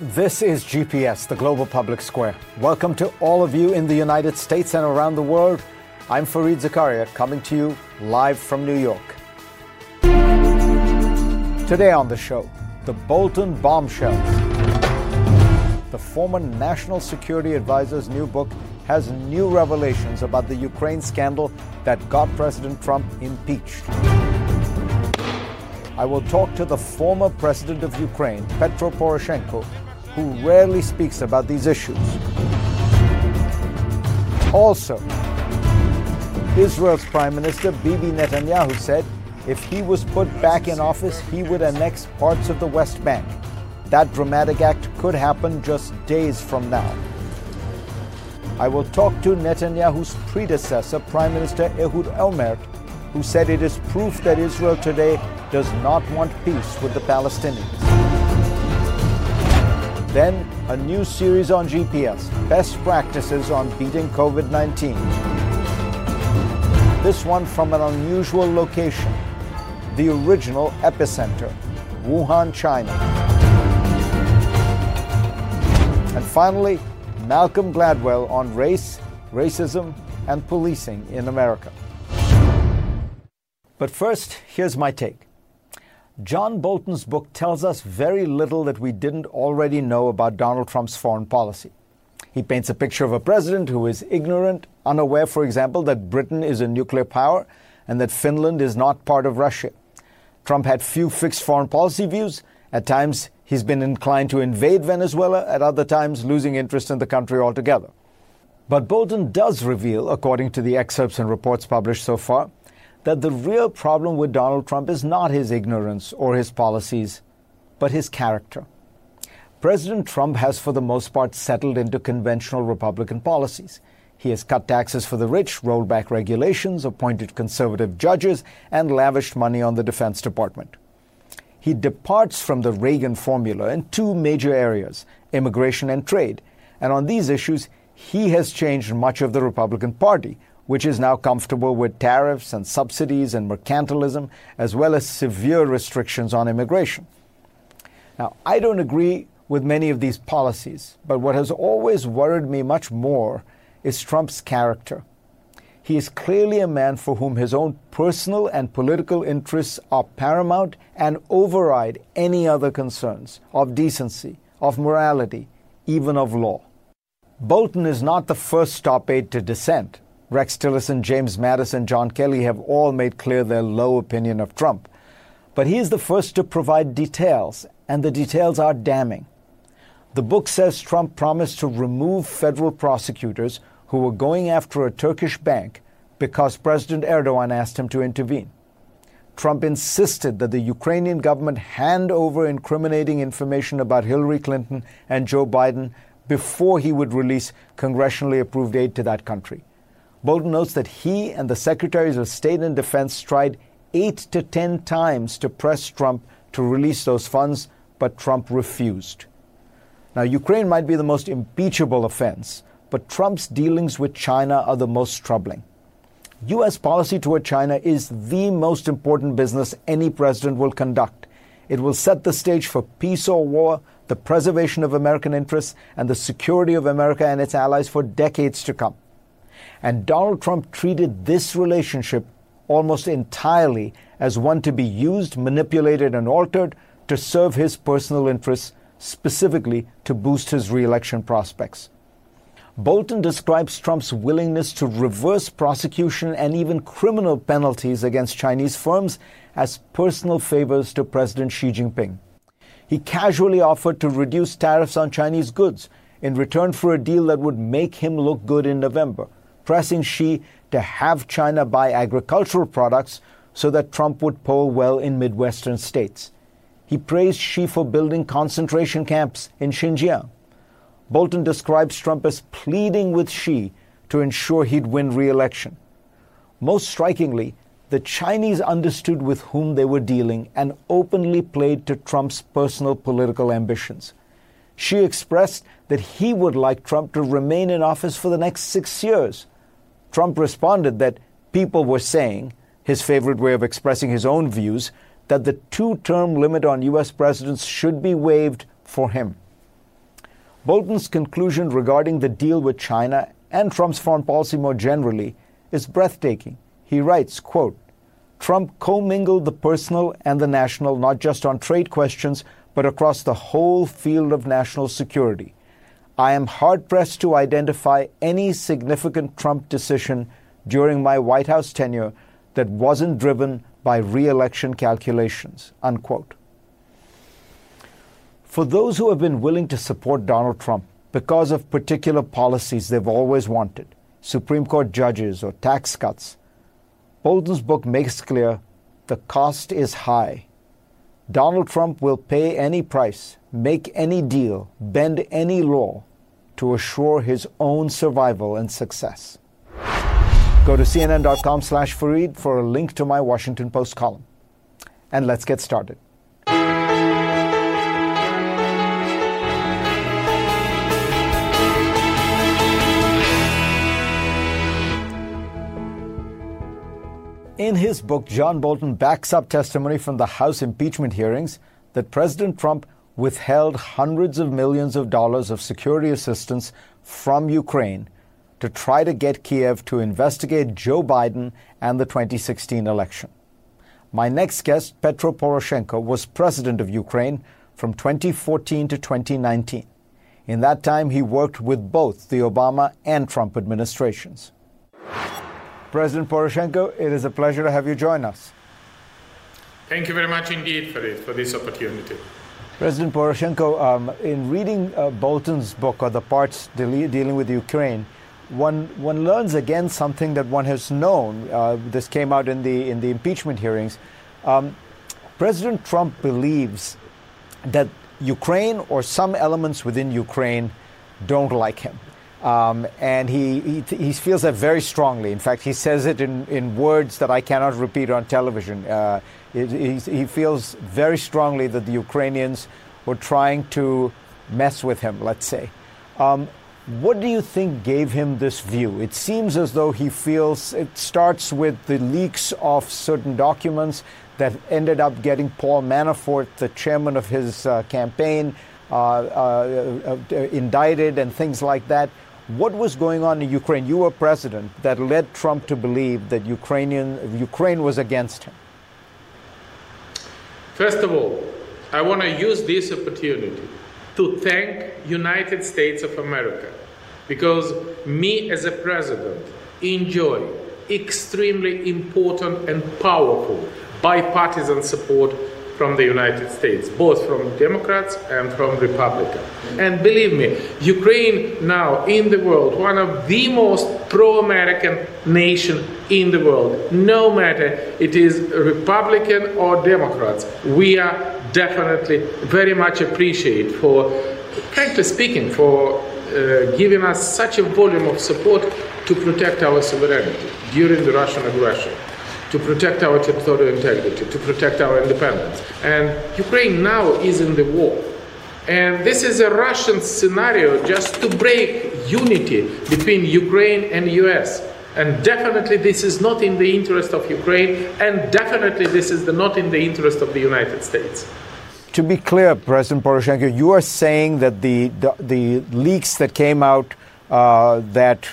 This is GPS, the global public square. Welcome to all of you in the United States and around the world. I'm Fareed Zakaria, coming to you live from New York. Today on the show, the Bolton bombshells. The former National Security Advisor's new book has new revelations about the Ukraine scandal that got President Trump impeached. I will talk to the former president of Ukraine, Petro Poroshenko, who rarely speaks about these issues. Also, Israel's Prime Minister Bibi Netanyahu said if he was put back in office, he would annex parts of the West Bank. That dramatic act could happen just days from now. I will talk to Netanyahu's predecessor, Prime Minister Ehud Olmert, who said it is proof that Israel today does not want peace with the Palestinians. Then, a new series on GPS Best Practices on Beating COVID 19. This one from an unusual location, the original epicenter, Wuhan, China. And finally, Malcolm Gladwell on race, racism, and policing in America. But first, here's my take. John Bolton's book tells us very little that we didn't already know about Donald Trump's foreign policy. He paints a picture of a president who is ignorant, unaware, for example, that Britain is a nuclear power and that Finland is not part of Russia. Trump had few fixed foreign policy views. At times, he's been inclined to invade Venezuela, at other times, losing interest in the country altogether. But Bolton does reveal, according to the excerpts and reports published so far, that the real problem with Donald Trump is not his ignorance or his policies, but his character. President Trump has, for the most part, settled into conventional Republican policies. He has cut taxes for the rich, rolled back regulations, appointed conservative judges, and lavished money on the Defense Department. He departs from the Reagan formula in two major areas immigration and trade. And on these issues, he has changed much of the Republican Party, which is now comfortable with tariffs and subsidies and mercantilism, as well as severe restrictions on immigration. Now, I don't agree with many of these policies, but what has always worried me much more is Trump's character. He is clearly a man for whom his own personal and political interests are paramount and override any other concerns of decency, of morality, even of law. Bolton is not the first top aide to dissent. Rex Tillerson, James Mattis, John Kelly have all made clear their low opinion of Trump. But he is the first to provide details, and the details are damning. The book says Trump promised to remove federal prosecutors who were going after a Turkish bank because President Erdogan asked him to intervene. Trump insisted that the Ukrainian government hand over incriminating information about Hillary Clinton and Joe Biden before he would release congressionally approved aid to that country. Bolton notes that he and the Secretaries of State and Defense tried eight to ten times to press Trump to release those funds, but Trump refused. Now, Ukraine might be the most impeachable offense, but Trump's dealings with China are the most troubling. U.S. policy toward China is the most important business any president will conduct. It will set the stage for peace or war, the preservation of American interests, and the security of America and its allies for decades to come. And Donald Trump treated this relationship almost entirely as one to be used, manipulated, and altered to serve his personal interests, specifically to boost his reelection prospects. Bolton describes Trump's willingness to reverse prosecution and even criminal penalties against Chinese firms as personal favors to President Xi Jinping. He casually offered to reduce tariffs on Chinese goods in return for a deal that would make him look good in November pressing Xi to have China buy agricultural products so that Trump would poll well in Midwestern states. He praised Xi for building concentration camps in Xinjiang. Bolton describes Trump as pleading with Xi to ensure he'd win re election. Most strikingly, the Chinese understood with whom they were dealing and openly played to Trump's personal political ambitions. Xi expressed that he would like Trump to remain in office for the next six years. Trump responded that people were saying, his favorite way of expressing his own views, that the two term limit on U.S. presidents should be waived for him. Bolton's conclusion regarding the deal with China and Trump's foreign policy more generally is breathtaking. He writes, quote, Trump commingled the personal and the national not just on trade questions, but across the whole field of national security. I am hard pressed to identify any significant Trump decision during my White House tenure that wasn't driven by re-election calculations. Unquote. For those who have been willing to support Donald Trump because of particular policies they've always wanted, Supreme Court judges or tax cuts, Bolton's book makes clear the cost is high. Donald Trump will pay any price, make any deal, bend any law to assure his own survival and success. Go to cnn.com slash for a link to my Washington Post column. And let's get started. In his book, John Bolton backs up testimony from the House impeachment hearings that President Trump withheld hundreds of millions of dollars of security assistance from Ukraine to try to get Kiev to investigate Joe Biden and the 2016 election. My next guest, Petro Poroshenko, was president of Ukraine from 2014 to 2019. In that time, he worked with both the Obama and Trump administrations. President Poroshenko, it is a pleasure to have you join us. Thank you very much indeed for for this opportunity. President Poroshenko, um, in reading uh, Bolton's book or the parts de- dealing with Ukraine, one one learns again something that one has known. Uh, this came out in the in the impeachment hearings. Um, President Trump believes that Ukraine or some elements within Ukraine don't like him. Um, and he, he, he, feels that very strongly. In fact, he says it in, in words that I cannot repeat on television. Uh, he, he feels very strongly that the Ukrainians were trying to mess with him, let's say. Um, what do you think gave him this view? It seems as though he feels it starts with the leaks of certain documents that ended up getting Paul Manafort, the chairman of his uh, campaign, uh, uh, uh indicted and things like that. What was going on in Ukraine? You were president that led Trump to believe that Ukrainian, Ukraine was against him. First of all, I want to use this opportunity to thank United States of America because me as a president enjoy extremely important and powerful bipartisan support from the United States, both from Democrats and from Republicans. And believe me, Ukraine now in the world, one of the most pro-American nation in the world, no matter it is Republican or Democrats, we are definitely very much appreciate for, frankly speaking, for uh, giving us such a volume of support to protect our sovereignty during the Russian aggression to protect our territorial integrity, to protect our independence. And Ukraine now is in the war. And this is a Russian scenario just to break unity between Ukraine and US. And definitely this is not in the interest of Ukraine, and definitely this is the, not in the interest of the United States. To be clear, President Poroshenko, you are saying that the, the, the leaks that came out uh, that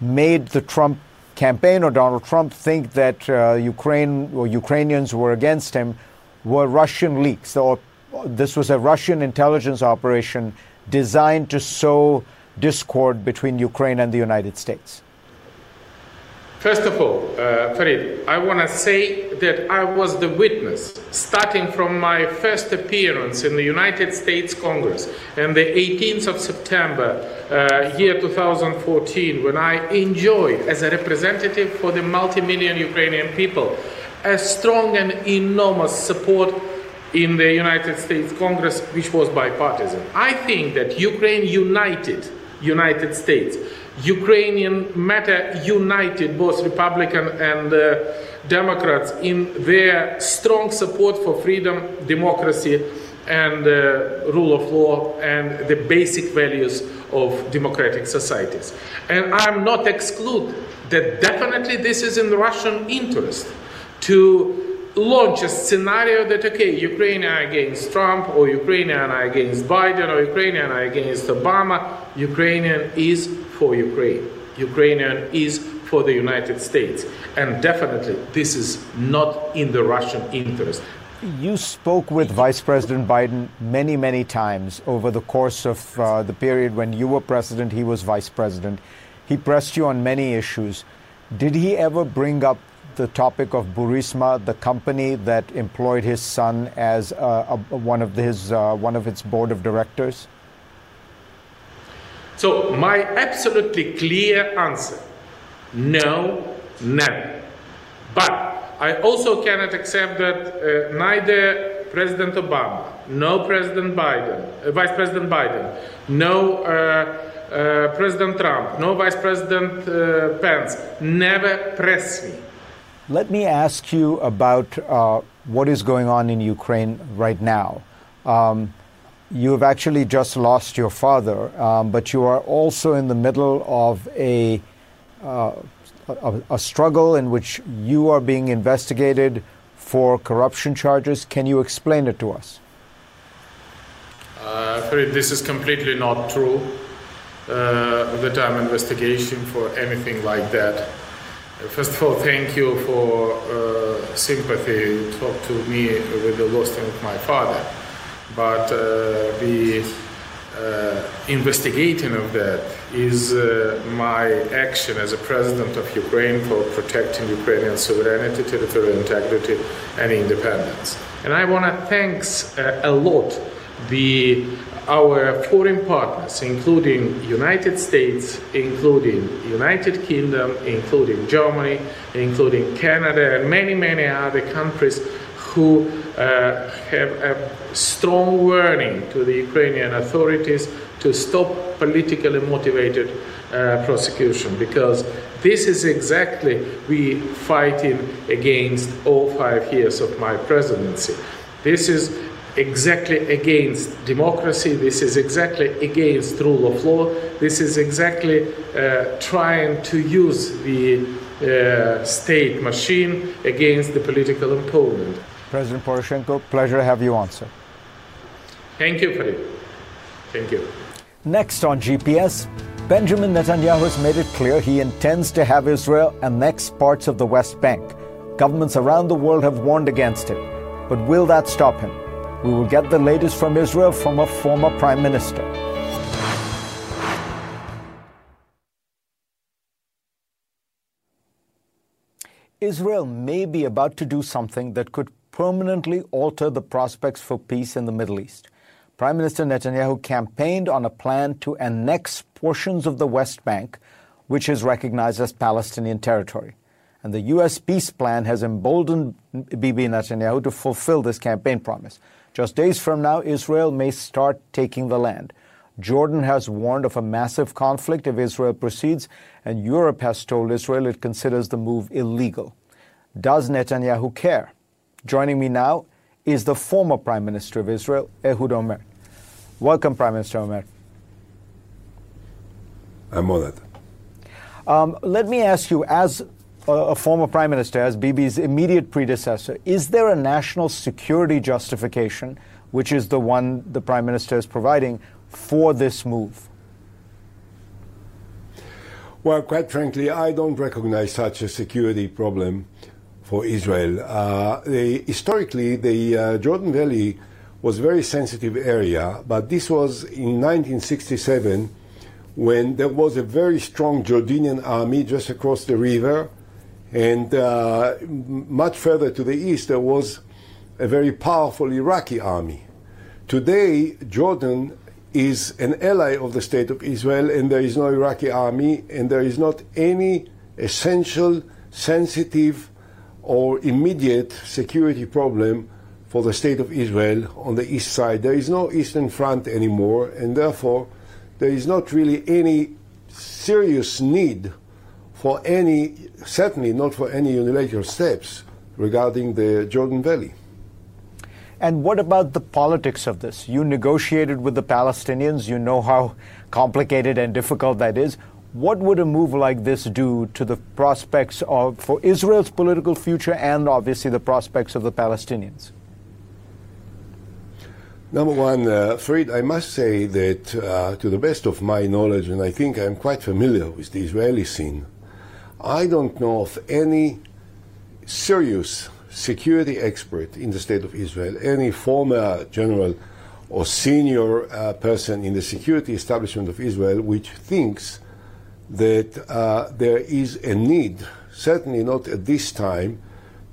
made the Trump campaign or Donald Trump think that uh, Ukraine or Ukrainians were against him were Russian leaks. Or this was a Russian intelligence operation designed to sow discord between Ukraine and the United States. First of all, uh, Fareed, I want to say that I was the witness, starting from my first appearance in the United States Congress on the 18th of September, uh, year 2014, when I enjoyed, as a representative for the multi-million Ukrainian people, a strong and enormous support in the United States Congress, which was bipartisan. I think that Ukraine united United States. Ukrainian matter united both Republican and uh, Democrats in their strong support for freedom, democracy, and uh, rule of law and the basic values of democratic societies. And I'm not exclude that definitely this is in Russian interest to launch a scenario that okay, Ukrainian against Trump or Ukrainian against Biden or Ukrainian against Obama, Ukrainian is for Ukraine. Ukrainian is for the United States. And definitely this is not in the Russian interest. You spoke with Vice President Biden many, many times over the course of uh, the period when you were president, he was vice president. He pressed you on many issues. Did he ever bring up the topic of Burisma, the company that employed his son as uh, a, one of his uh, one of its board of directors? So my absolutely clear answer: no, never. But I also cannot accept that uh, neither President Obama, no President Biden, uh, Vice President Biden, no uh, uh President Trump, no Vice President uh, Pence never press me. Let me ask you about uh, what is going on in Ukraine right now. Um, you have actually just lost your father, um, but you are also in the middle of a a, a, struggle in which you are being investigated for corruption charges. Can you explain it to us? Uh, this is completely not true. Uh, that investigation for anything like that. First of all, thank you for uh, sympathy. You talked to me with the loss of my father, but uh, the uh, investigating of that is uh, my action as a president of Ukraine for protecting Ukrainian sovereignty, territorial integrity, and independence. And I want to thank uh, a lot the our foreign partners, including United States, including United Kingdom, including Germany, including Canada, and many, many other countries who uh, have a strong warning to the Ukrainian authorities to stop politically motivated uh, prosecution because this is exactly we fighting against all five years of my presidency. This is exactly against democracy. This is exactly against rule of law. This is exactly uh, trying to use the uh, state machine against the political opponent. President Poroshenko, pleasure to have you on, sir. Thank you, Fareed. Thank you. Next on GPS, Benjamin Netanyahu has made it clear he intends to have Israel annex parts of the West Bank. Governments around the world have warned against it. But will that stop him? We will get the latest from Israel from a former prime minister. Israel may be about to do something that could permanently alter the prospects for peace in the Middle East. Prime Minister Netanyahu campaigned on a plan to annex portions of the West Bank, which is recognized as Palestinian territory. And the U.S. peace plan has emboldened Bibi Netanyahu to fulfill this campaign promise. Just days from now, Israel may start taking the land. Jordan has warned of a massive conflict if Israel proceeds, and Europe has told Israel it considers the move illegal. Does Netanyahu care? Joining me now is the former Prime Minister of Israel, Ehud Olmert. Welcome, Prime Minister Olmert. I'm honored. Um, let me ask you, as a, a, former Prime Minister, as Bibi's immediate predecessor, is there a national security justification, which is the one the Prime Minister is providing, for this move? Well, quite frankly, I don't recognize such a security problem for Israel. Uh, the, historically, the uh, Jordan Valley was a very sensitive area, but this was in 1967 when there was a very strong Jordanian army just across the river, and uh, much further to the east there was a very powerful Iraqi army. Today, Jordan is an ally of the state of Israel, and there is no Iraqi army, and there is not any essential, sensitive, or immediate security problem for the state of Israel on the east side. There is no Eastern Front anymore, and therefore there is not really any serious need for any, certainly not for any unilateral steps regarding the Jordan Valley. And what about the politics of this? You negotiated with the Palestinians, you know how complicated and difficult that is. What would a move like this do to the prospects of, for Israel's political future and obviously the prospects of the Palestinians? Number one, uh, Fareed, I must say that uh, to the best of my knowledge, and I think I'm quite familiar with the Israeli scene, I don't know of any serious security expert in the state of Israel, any former general or senior uh, person in the security establishment of Israel, which thinks that uh, there is a need, certainly not at this time,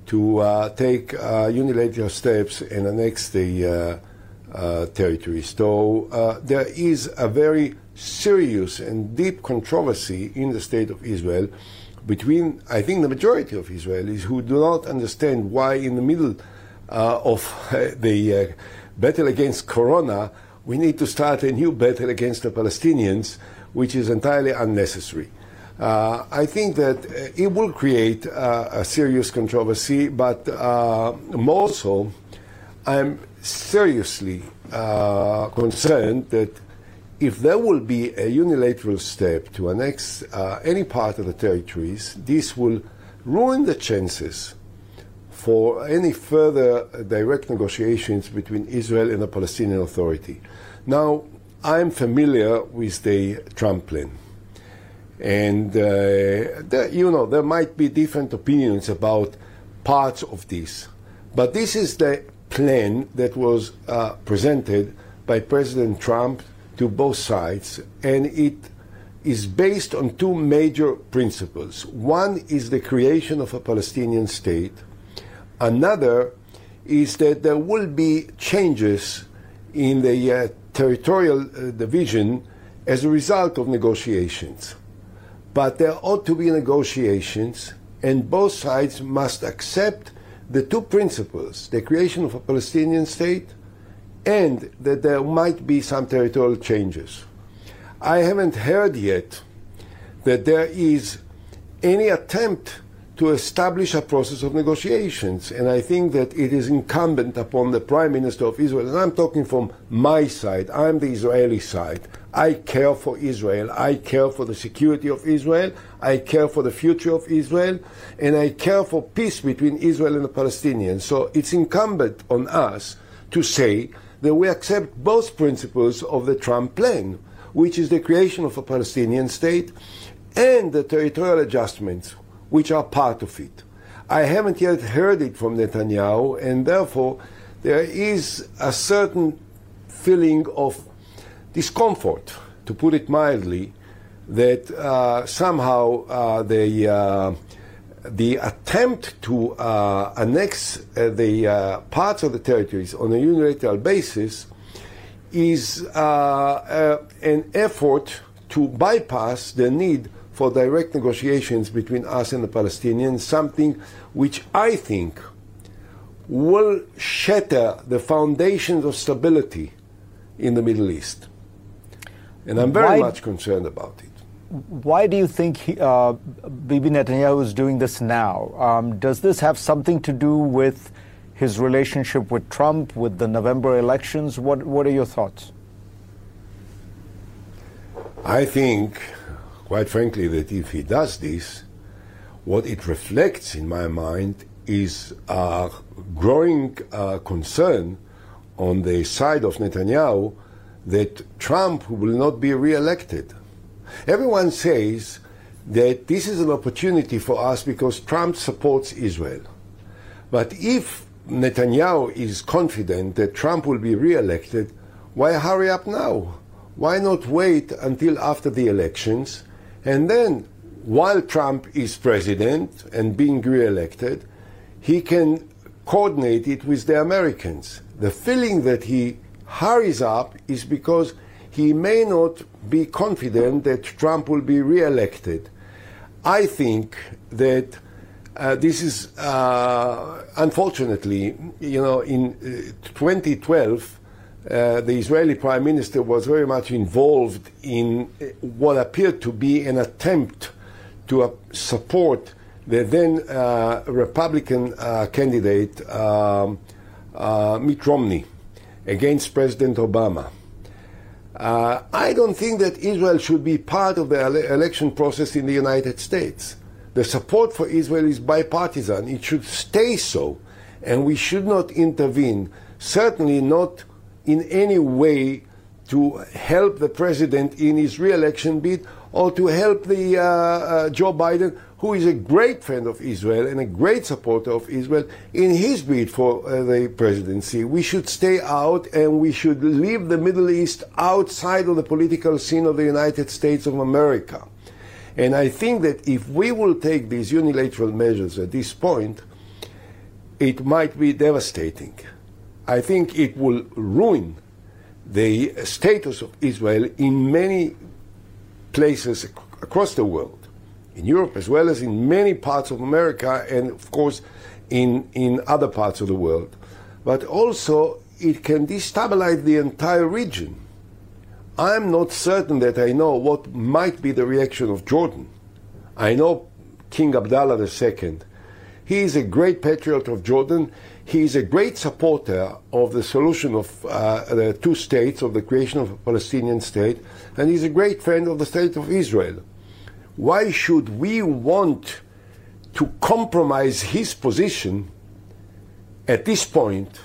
to uh, take uh, unilateral steps and annex the uh, uh, territories. So uh, there is a very serious and deep controversy in the state of Israel between, I think, the majority of Israelis who do not understand why, in the middle of the battle against Corona, we need to start a new battle against the Palestinians, which is entirely unnecessary. Uh, I think that uh, it will create a serious controversy, but more so, I'm seriously uh, concerned that if there will be a unilateral step to annex uh, any part of the territories, this will ruin the chances for any further direct negotiations between Israel and the Palestinian Authority. Now, I'm familiar with the Trump plan. And, uh, there, you know, there might be different opinions about parts of this. But this is the plan that was uh, presented by President Trump to both sides, and it is based on two major principles. One is the creation of a Palestinian state. Another is that there will be changes in the uh, territorial uh, division as a result of negotiations. But there ought to be negotiations, and both sides must accept the two principles, the creation of a Palestinian state and that there might be some territorial changes. I haven't heard yet that there is any attempt to establish a process of negotiations. And I think that it is incumbent upon the Prime Minister of Israel, and I'm talking from my side, I'm the Israeli side. I care for Israel. I care for the security of Israel. I care for the future of Israel. And I care for peace between Israel and the Palestinians. So it's incumbent on us to say that we accept both principles of the Trump plan, which is the creation of a Palestinian state and the territorial adjustments, which are part of it. I haven't yet heard it from Netanyahu, and therefore there is a certain feeling of discomfort, to put it mildly, that uh, somehow uh, the, uh, the attempt to uh, annex uh, the uh, parts of the territories on a unilateral basis is an effort to bypass the need for direct negotiations between us and the Palestinians, something which I think will shatter the foundations of stability in the Middle East. And I'm very why, much concerned about it. Why do you think he, uh, Bibi Netanyahu is doing this now? Um, does this have something to do with his relationship with Trump, with the November elections? What, what are your thoughts? I think, quite frankly, that if he does this, what it reflects in my mind is a growing uh, concern on the side of Netanyahu that Trump will not be re-elected. Everyone says that this is an opportunity for us because Trump supports Israel. But if Netanyahu is confident that Trump will be re-elected, why hurry up now? Why not wait until after the elections and then while Trump is president and being re-elected, he can coordinate it with the Americans. The feeling that he hurries up is because he may not be confident that Trump will be re-elected. I think that uh, this is uh, unfortunately, you know, in uh, 2012, uh, the Israeli prime minister was very much involved in uh, what appeared to be an attempt to uh, support the then Republican candidate um, Mitt Romney against President Obama. I don't think that Israel should be part of the ele- election process in the United States. The support for Israel is bipartisan. It should stay so. And we should not intervene, certainly not in any way to help the president in his re-election bid or to help the uh, uh, Joe Biden, who is a great friend of Israel and a great supporter of Israel, in his bid for uh, the presidency. We should stay out and we should leave the Middle East outside of the political scene of the United States of America. And I think that if we will take these unilateral measures at this point, it might be devastating. I think it will ruin the status of Israel in many places across the world, in Europe as well as in many parts of America and, of course, in, in other parts of the world. But also, it can destabilize the entire region. I'm not certain that I know what might be the reaction of Jordan. I know King Abdullah II. He is a great patriot of Jordan. He is a great supporter of the solution of uh, the two states, of the creation of a Palestinian state, and he's a great friend of the state of Israel. Why should we want to compromise his position at this point?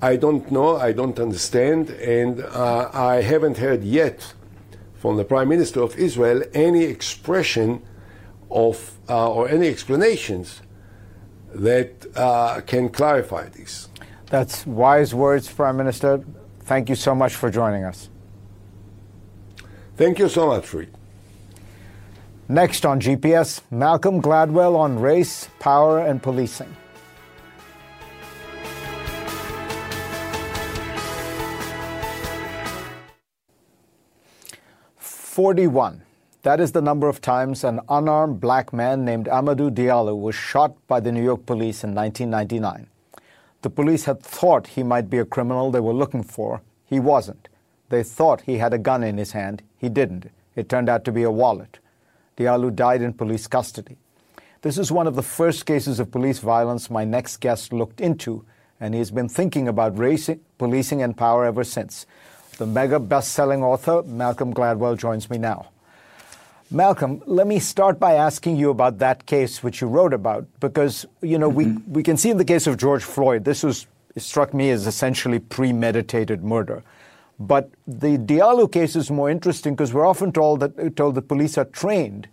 I don't know, I don't understand, and uh, I haven't heard yet from the Prime Minister of Israel any expression of uh, or any explanations that uh, can clarify this. That's wise words, Prime Minister. Thank you so much for joining us. Thank you so much, Reed. Next on GPS, Malcolm Gladwell on race, power, and policing. 41. That is the number of times an unarmed black man named Amadou Diallo was shot by the New York police in 1999. The police had thought he might be a criminal they were looking for. He wasn't. They thought he had a gun in his hand. He didn't. It turned out to be a wallet. Diallo died in police custody. This is one of the first cases of police violence my next guest looked into, and he has been thinking about race, policing, and power ever since. The mega best selling author, Malcolm Gladwell, joins me now. Malcolm, let me start by asking you about that case which you wrote about, because, you know, mm-hmm. we, we can see in the case of George Floyd, this was, it struck me as essentially premeditated murder. But the Diallo case is more interesting because we're often told that, told that police are trained.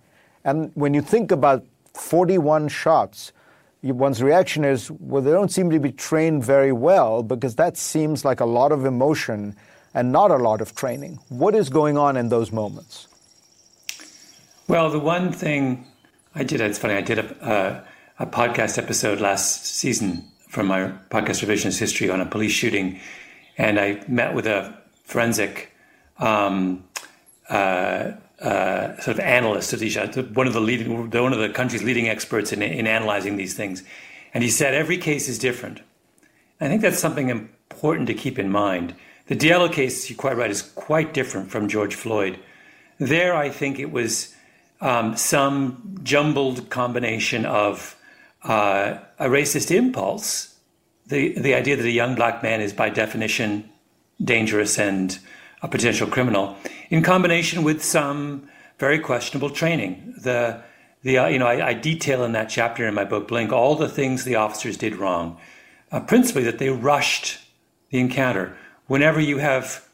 And when you think about 41 shots, one's reaction is, well, they don't seem to be trained very well because that seems like a lot of emotion and not a lot of training. What is going on in those moments? Well, the one thing I did, it's funny, I did a, a, a podcast episode last season from my podcast revisionist history on a police shooting, and I met with a forensic um, uh, uh, sort of analyst one of the leading, one of the country's leading experts in, in analyzing these things, and he said every case is different. I think that's something important to keep in mind. The Diallo case, you're quite right, is quite different from George Floyd. There, I think it was um, some jumbled combination of uh, a racist impulse, the, the idea that a young black man is by definition dangerous and a potential criminal, in combination with some very questionable training. The, the uh, you know, I, I, detail in that chapter in my book, Blink, all the things the officers did wrong. Uh, principally, that they rushed the encounter whenever you have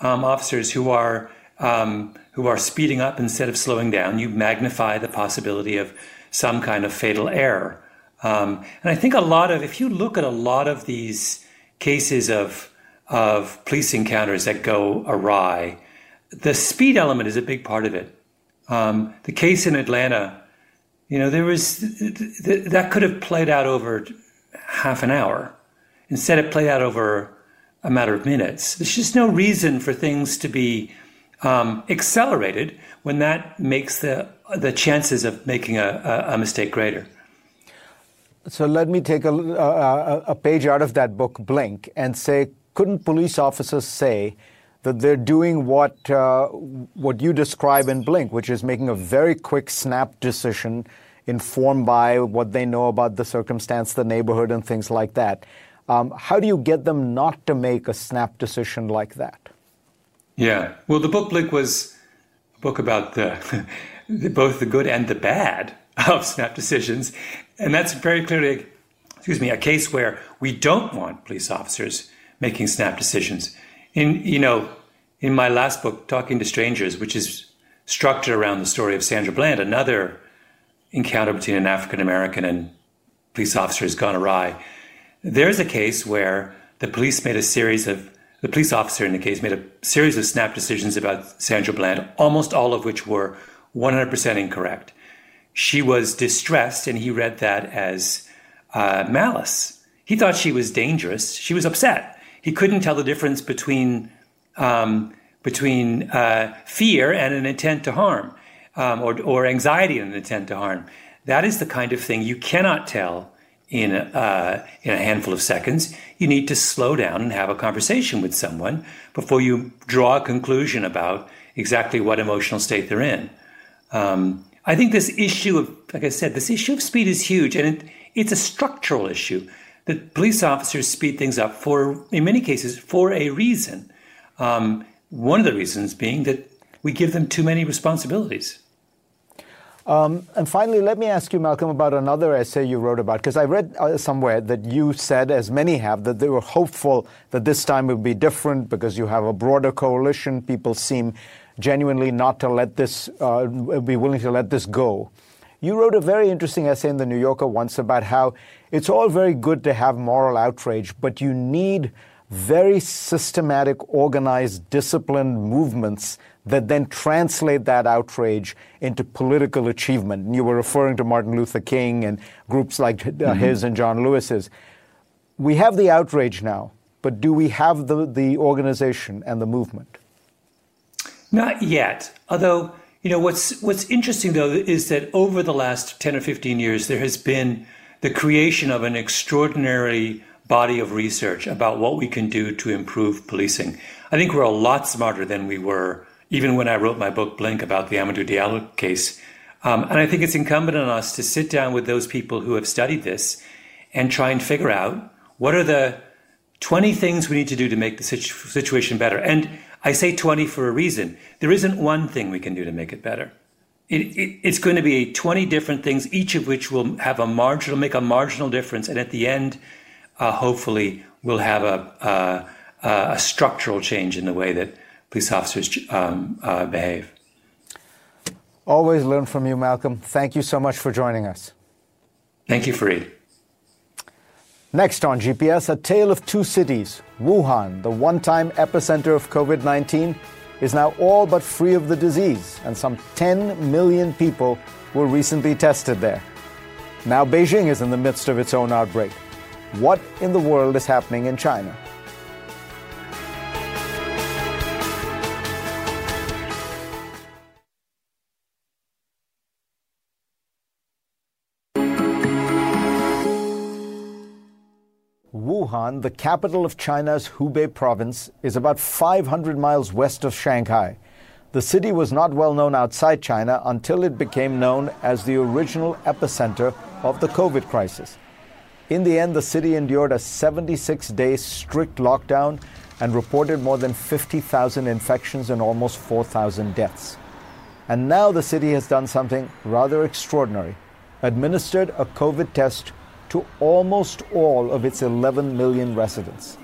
um, officers who are um, who are speeding up instead of slowing down, you magnify the possibility of some kind of fatal error. Um, and I think a lot of, if you look at a lot of these cases of of police encounters that go awry, the speed element is a big part of it. Um, the case in Atlanta, you know, there was th- th- that could have played out over half an hour. Instead, it played out over a matter of minutes. There's just no reason for things to be um, accelerated when that makes the the chances of making a, a, mistake greater. so let me take a, a, a page out of that book, Blink, and say, couldn't police officers say that they're doing what uh, what you describe in Blink, which is making a very quick snap decision informed by what they know about the circumstance, the neighborhood, and things like that. Um, how do you get them not to make a snap decision like that? Yeah, well, the book Blink was a book about the, the both the good and the bad of snap decisions, and that's very clearly, excuse me, a case where we don't want police officers making snap decisions. In you know, in my last book, Talking to Strangers, which is structured around the story of Sandra Bland, another encounter between an African American and police officer has gone awry. There's a case where the police made a series of the police officer in the case made a series of snap decisions about Sandra Bland, almost all of which were 100% incorrect. She was distressed, and he read that as uh, malice. He thought she was dangerous. She was upset. He couldn't tell the difference between um, between uh, fear and an intent to harm, um, or, or anxiety and an intent to harm. That is the kind of thing you cannot tell in a, uh, in a handful of seconds. You need to slow down and have a conversation with someone before you draw a conclusion about exactly what emotional state they're in. Um, I think this issue of, like I said, this issue of speed is huge, and it, it's a structural issue. That police officers speed things up for, in many cases, for a reason. Um, one of the reasons being that we give them too many responsibilities. Um, and finally, let me ask you, Malcolm, about another essay you wrote about, because I read uh, somewhere that you said, as many have, that they were hopeful that this time would be different because you have a broader coalition. People seem genuinely not to let this, uh, be willing to let this go. You wrote a very interesting essay in the New Yorker once about how it's all very good to have moral outrage, but you need very systematic, organized, disciplined movements that then translate that outrage into political achievement. And you were referring to Martin Luther King and groups like uh, mm-hmm. his and John Lewis's. We have the outrage now, but do we have the, the organization and the movement? Not yet. Although, you know, what's what's interesting though is that over the last 10 or 15 years there has been the creation of an extraordinary body of research about what we can do to improve policing. I think we're a lot smarter than we were even when I wrote my book Blink about the Amadou Diallo case. Um, and I think it's incumbent on us to sit down with those people who have studied this and try and figure out what are the 20 things we need to do to make the situ- situation better. And I say 20 for a reason. There isn't one thing we can do to make it better. It, it, it's going to be 20 different things, each of which will have a marginal, make a marginal difference. And at the end, uh, hopefully, we'll have a, a, a structural change in the way that police officers um, uh, behave. Always learn from you, Malcolm. Thank you so much for joining us. Thank you, Fareed. Next on GPS, a tale of two cities. Wuhan, the one time epicenter of COVID 19, is now all but free of the disease, and some 10 million people were recently tested there. Now Beijing is in the midst of its own outbreak. What in the world is happening in China? Wuhan, the capital of China's Hubei province, is about 500 miles west of Shanghai. The city was not well known outside China until it became known as the original epicenter of the COVID crisis. In the end, the city endured a 76 day strict lockdown and reported more than 50,000 infections and almost 4,000 deaths. And now the city has done something rather extraordinary administered a COVID test to almost all of its 11 million residents.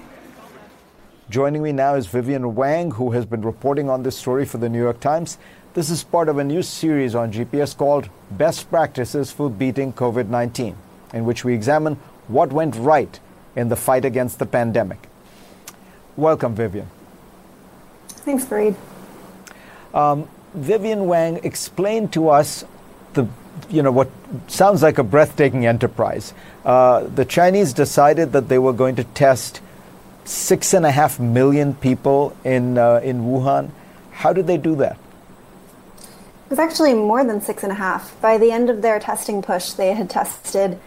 Joining me now is Vivian Wang, who has been reporting on this story for the New York Times. This is part of a new series on GPS called Best Practices for Beating COVID 19, in which we examine what went right in the fight against the pandemic. Welcome, Vivian. Thanks, Fareed. Um, Vivian Wang, explain to us the you know what sounds like a breathtaking enterprise. Uh, the Chinese decided that they were going to test six and a half million people in uh, in Wuhan. How did they do that? It was actually more than six and a half. By the end of their testing push, they had tested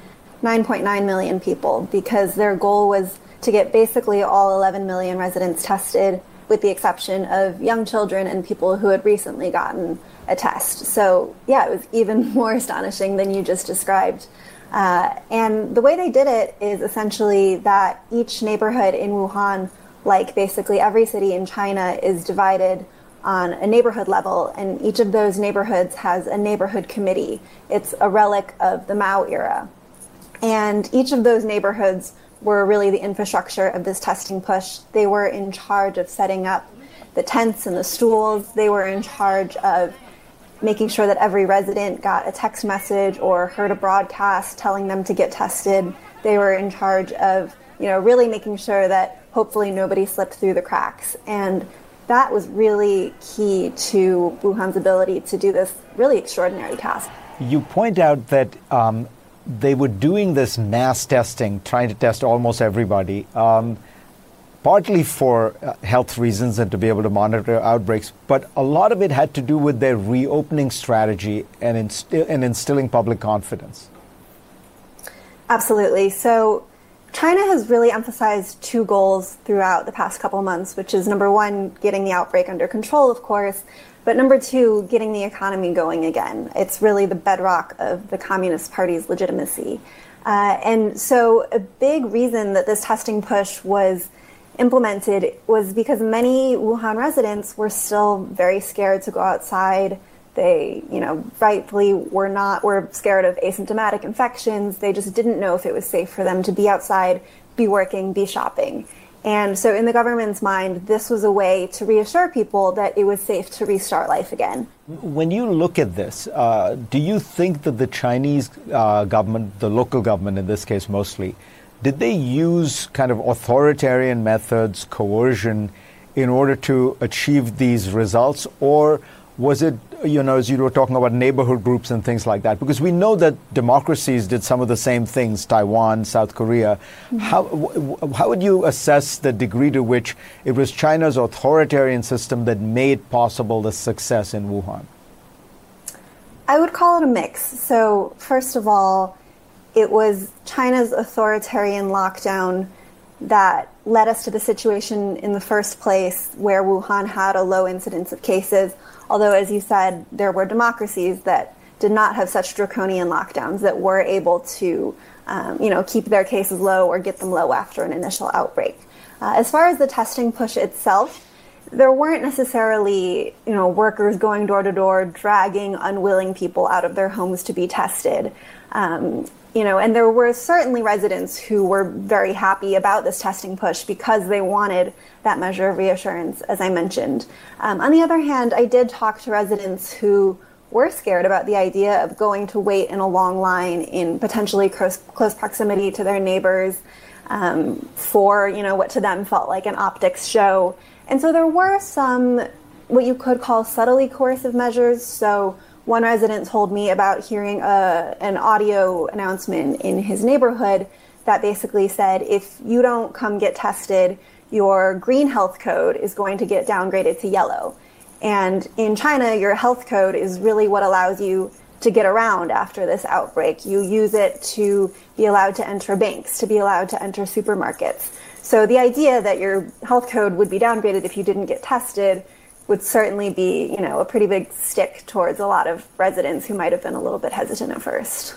9.9 million people because their goal was to get basically all 11 million residents tested, with the exception of young children and people who had recently gotten a test. So, yeah, it was even more astonishing than you just described. Uh, and the way they did it is essentially that each neighborhood in Wuhan, like basically every city in China, is divided on a neighborhood level, and each of those neighborhoods has a neighborhood committee. It's a relic of the Mao era. And each of those neighborhoods were really the infrastructure of this testing push. They were in charge of setting up the tents and the stools. They were in charge of making sure that every resident got a text message or heard a broadcast telling them to get tested. They were in charge of, you know, really making sure that hopefully nobody slipped through the cracks. And that was really key to Wuhan's ability to do this really extraordinary task. You point out that um, they were doing this mass testing, trying to test almost everybody. Um, partly for uh, health reasons and to be able to monitor outbreaks, but a lot of it had to do with their reopening strategy and, inst- and instilling public confidence. Absolutely. So, China has really emphasized two goals throughout the past couple months, which is number one, getting the outbreak under control, of course, but number two, getting the economy going again. It's really the bedrock of the Communist Party's legitimacy. Uh, and so, a big reason that this testing push was implemented was because many Wuhan residents were still very scared to go outside. They, you know, rightfully were not were scared of asymptomatic infections. They just didn't know if it was safe for them to be outside, be working, be shopping. And so, in the government's mind, this was a way to reassure people that it was safe to restart life again. When you look at this, uh, do you think that the Chinese uh, government, the local government in this case mostly, did they use kind of authoritarian methods, coercion, in order to achieve these results? Or was it, you know, as you were talking about neighborhood groups and things like that? Because we know that democracies did some of the same things, Taiwan, South Korea. Mm-hmm. How, how would you assess the degree to which it was China's authoritarian system that made possible the success in Wuhan? I would call it a mix. So, first of all, it was China's authoritarian lockdown that led us to the situation in the first place where Wuhan had a low incidence of cases. Although, as you said, there were democracies that did not have such draconian lockdowns that were able to, um, you know, keep their cases low or get them low after an initial outbreak. Uh, as far as the testing push itself, there weren't necessarily, you know, workers going door to door dragging unwilling people out of their homes to be tested. Um, you know, and there were certainly residents who were very happy about this testing push because they wanted that measure of reassurance, as I mentioned. Um, on the other hand, I did talk to residents who were scared about the idea of going to wait in a long line in potentially close, close proximity to their neighbors um, for, you know, what to them felt like an optics show. And so there were some what you could call subtly coercive measures. So one resident told me about hearing a, an audio announcement in his neighborhood that basically said if you don't come get tested, your green health code is going to get downgraded to yellow. And in China, your health code is really what allows you to get around after this outbreak. You use it to be allowed to enter banks, to be allowed to enter supermarkets. So the idea that your health code would be downgraded if you didn't get tested would certainly be, you know, a pretty big stick towards a lot of residents who might have been a little bit hesitant at first.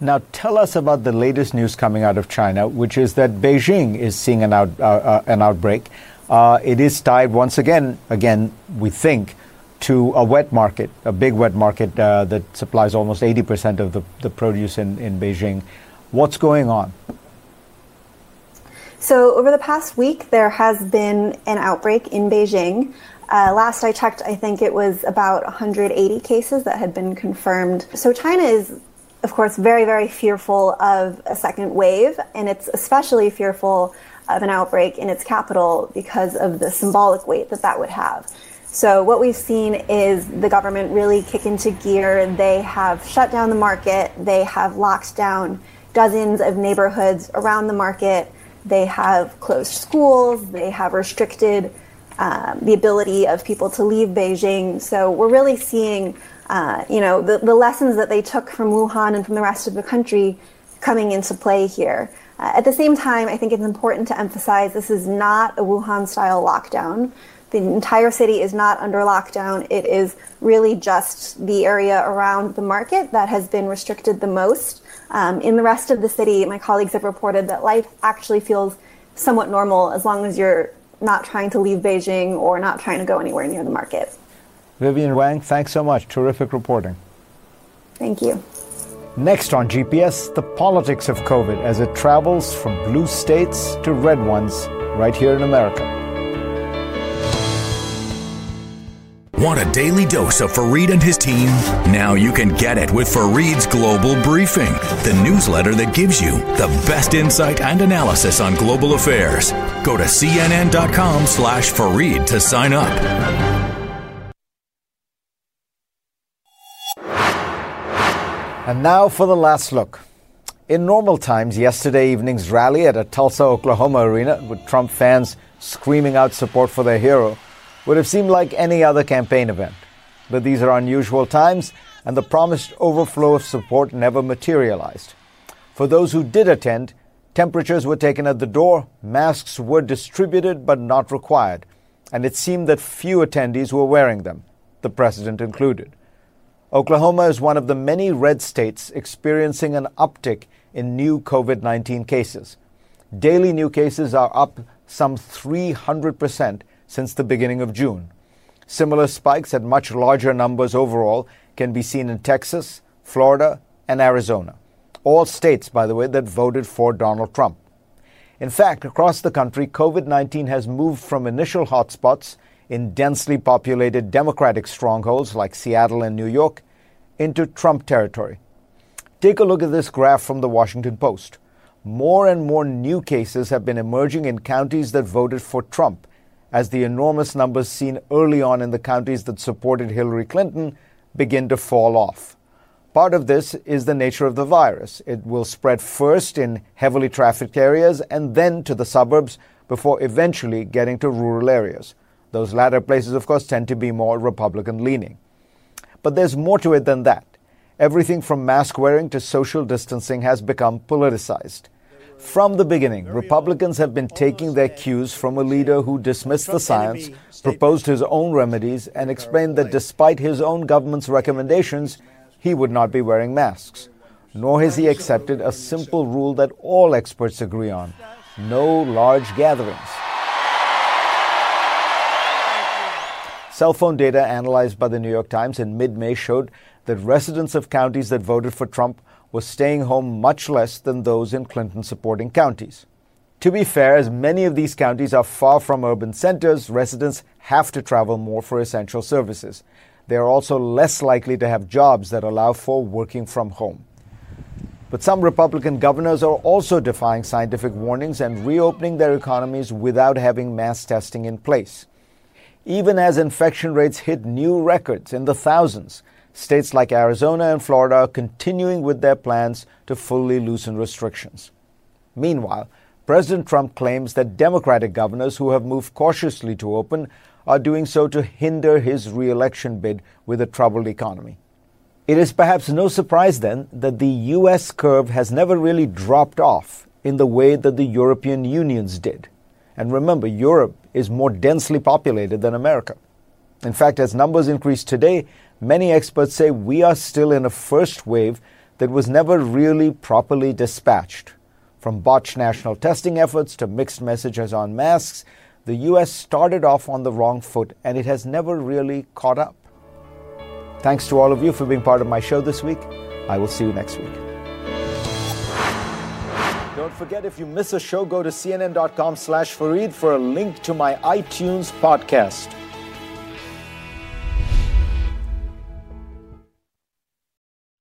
Now, tell us about the latest news coming out of China, which is that Beijing is seeing an, out, uh, uh, an outbreak. Uh, it is tied once again, again, we think, to a wet market, a big wet market uh, that supplies almost 80% of the, the produce in, in Beijing. What's going on? So, over the past week, there has been an outbreak in Beijing. Uh, last I checked, I think it was about 180 cases that had been confirmed. So China is, of course, very, very fearful of a second wave, and it's especially fearful of an outbreak in its capital because of the symbolic weight that that would have. So, what we've seen is the government really kick into gear. They have shut down the market, they have locked down dozens of neighborhoods around the market, they have closed schools, they have restricted um, the ability of people to leave Beijing. So we're really seeing, uh, you know, the, the lessons that they took from Wuhan and from the rest of the country coming into play here. Uh, at the same time, I think it's important to emphasize this is not a Wuhan style lockdown. The entire city is not under lockdown. It is really just the area around the market that has been restricted the most. Um, in the rest of the city, my colleagues have reported that life actually feels somewhat normal as long as you're not trying to leave Beijing or not trying to go anywhere near the market. Vivian Wang, thanks so much. Terrific reporting. Thank you. Next on GPS, the politics of COVID as it travels from blue states to red ones right here in America. Want a daily dose of Fareed and his team? Now you can get it with Fareed's Global Briefing, the newsletter that gives you the best insight and analysis on global affairs. Go to cnn.com slash Fareed to sign up. And now for the last look. In normal times, yesterday evening's rally at a Tulsa, Oklahoma arena with Trump fans screaming out support for their hero would have seemed like any other campaign event. But these are unusual times, and the promised overflow of support never materialized. For those who did attend, temperatures were taken at the door, masks were distributed but not required, and it seemed that few attendees were wearing them, the president included. Oklahoma is one of the many red states experiencing an uptick in new COVID 19 cases. Daily new cases are up some 300 percent since the beginning of June. Similar spikes at much larger numbers overall can be seen in Texas, Florida, and Arizona. All states, by the way, that voted for Donald Trump. In fact, across the country, COVID 19 has moved from initial hotspots in densely populated Democratic strongholds like Seattle and New York into Trump territory. Take a look at this graph from the Washington Post. More and more new cases have been emerging in counties that voted for Trump, as the enormous numbers seen early on in the counties that supported Hillary Clinton begin to fall off. Part of this is the nature of the virus. It will spread first in heavily trafficked areas and then to the suburbs before eventually getting to rural areas. Those latter places, of course, tend to be more Republican leaning. But there's more to it than that. Everything from mask wearing to social distancing has become politicized. From the beginning, Republicans have been taking their cues from a leader who dismissed the science, proposed his own remedies, and explained that despite his own government's recommendations, he would not be wearing masks. Nor has he accepted a simple rule that all experts agree on no large gatherings. Cell phone data analyzed by the New York Times in mid May showed that residents of counties that voted for Trump was staying home much less than those in Clinton supporting counties. To be fair, as many of these counties are far from urban centers, residents have to travel more for essential services. They are also less likely to have jobs that allow for working from home. But some Republican governors are also defying scientific warnings and reopening their economies without having mass testing in place. Even as infection rates hit new records in the thousands, states like Arizona and Florida are continuing with their plans to fully loosen restrictions. Meanwhile, President Trump claims that Democratic governors who have moved cautiously to open are doing so to hinder his reelection bid with a troubled economy. It is perhaps no surprise then that the US curve has never really dropped off in the way that the European Union's did. And remember, Europe is more densely populated than America. In fact, as numbers increase today, Many experts say we are still in a first wave that was never really properly dispatched. From botched national testing efforts to mixed messages on masks, the US started off on the wrong foot and it has never really caught up. Thanks to all of you for being part of my show this week. I will see you next week. Don't forget if you miss a show, go to cnn.com slash Fareed for a link to my iTunes podcast.